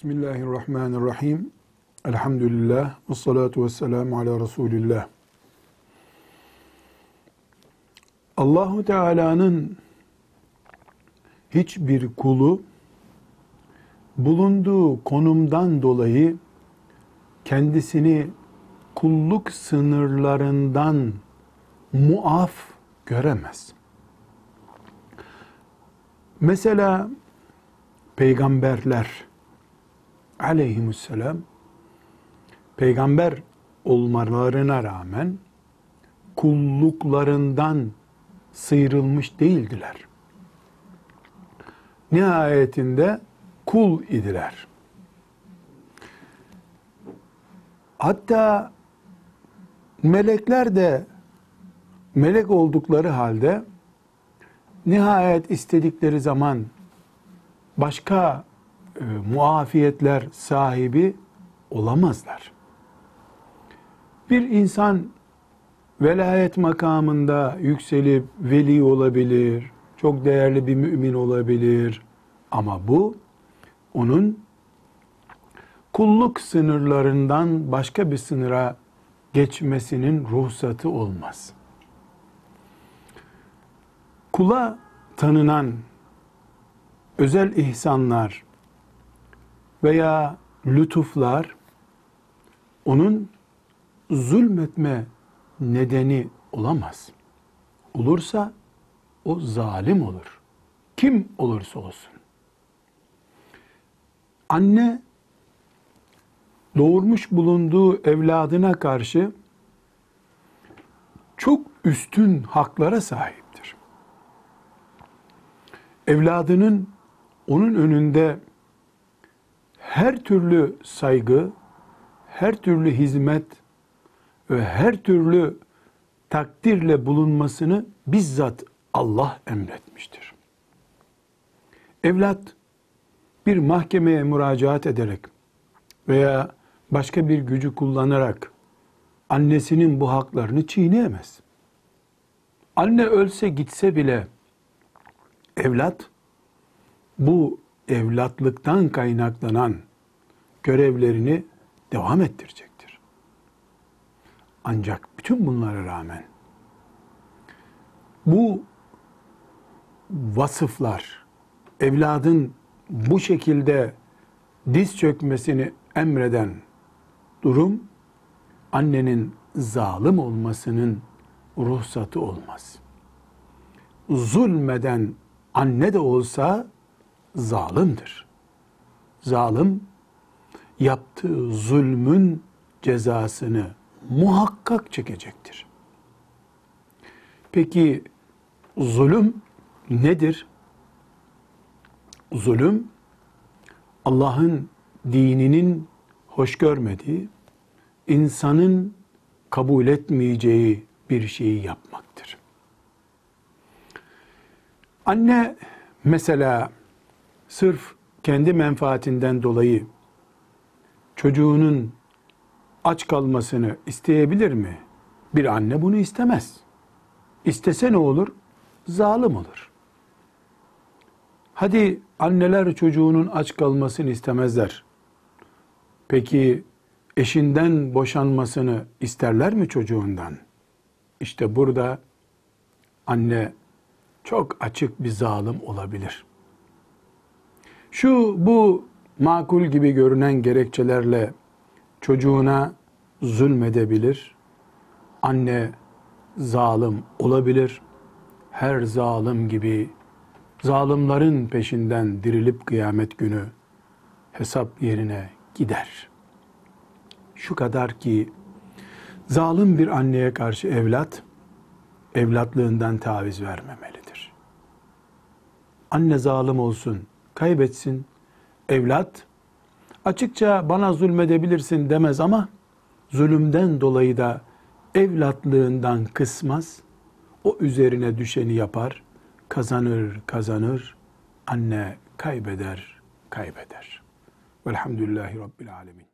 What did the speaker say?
Bismillahirrahmanirrahim. Elhamdülillah. Ve salatu ve selamu ala Resulillah. Allahu Teala'nın hiçbir kulu bulunduğu konumdan dolayı kendisini kulluk sınırlarından muaf göremez. Mesela peygamberler aleyhisselam peygamber olmalarına rağmen kulluklarından sıyrılmış değildiler. Nihayetinde kul idiler. Hatta melekler de melek oldukları halde nihayet istedikleri zaman başka e, muafiyetler sahibi olamazlar. Bir insan velayet makamında yükselip veli olabilir, çok değerli bir mümin olabilir ama bu onun kulluk sınırlarından başka bir sınıra geçmesinin ruhsatı olmaz. Kula tanınan özel ihsanlar veya lütuflar onun zulmetme nedeni olamaz. Olursa o zalim olur. Kim olursa olsun. Anne doğurmuş bulunduğu evladına karşı çok üstün haklara sahiptir. Evladının onun önünde her türlü saygı, her türlü hizmet ve her türlü takdirle bulunmasını bizzat Allah emretmiştir. Evlat bir mahkemeye müracaat ederek veya başka bir gücü kullanarak annesinin bu haklarını çiğneyemez. Anne ölse gitse bile evlat bu evlatlıktan kaynaklanan görevlerini devam ettirecektir. Ancak bütün bunlara rağmen bu vasıflar evladın bu şekilde diz çökmesini emreden durum annenin zalim olmasının ruhsatı olmaz. Zulmeden anne de olsa zalimdir. Zalim yaptığı zulmün cezasını muhakkak çekecektir. Peki zulüm nedir? Zulüm Allah'ın dininin hoş görmediği, insanın kabul etmeyeceği bir şeyi yapmaktır. Anne mesela sırf kendi menfaatinden dolayı çocuğunun aç kalmasını isteyebilir mi? Bir anne bunu istemez. İstese ne olur? Zalim olur. Hadi anneler çocuğunun aç kalmasını istemezler. Peki eşinden boşanmasını isterler mi çocuğundan? İşte burada anne çok açık bir zalim olabilir. Şu bu makul gibi görünen gerekçelerle çocuğuna zulmedebilir. Anne zalim olabilir. Her zalim gibi zalimlerin peşinden dirilip kıyamet günü hesap yerine gider. Şu kadar ki zalim bir anneye karşı evlat evlatlığından taviz vermemelidir. Anne zalim olsun, kaybetsin. Evlat açıkça bana zulmedebilirsin demez ama zulümden dolayı da evlatlığından kısmaz. O üzerine düşeni yapar. Kazanır, kazanır. Anne kaybeder, kaybeder. Velhamdülillahi Rabbil Alemin.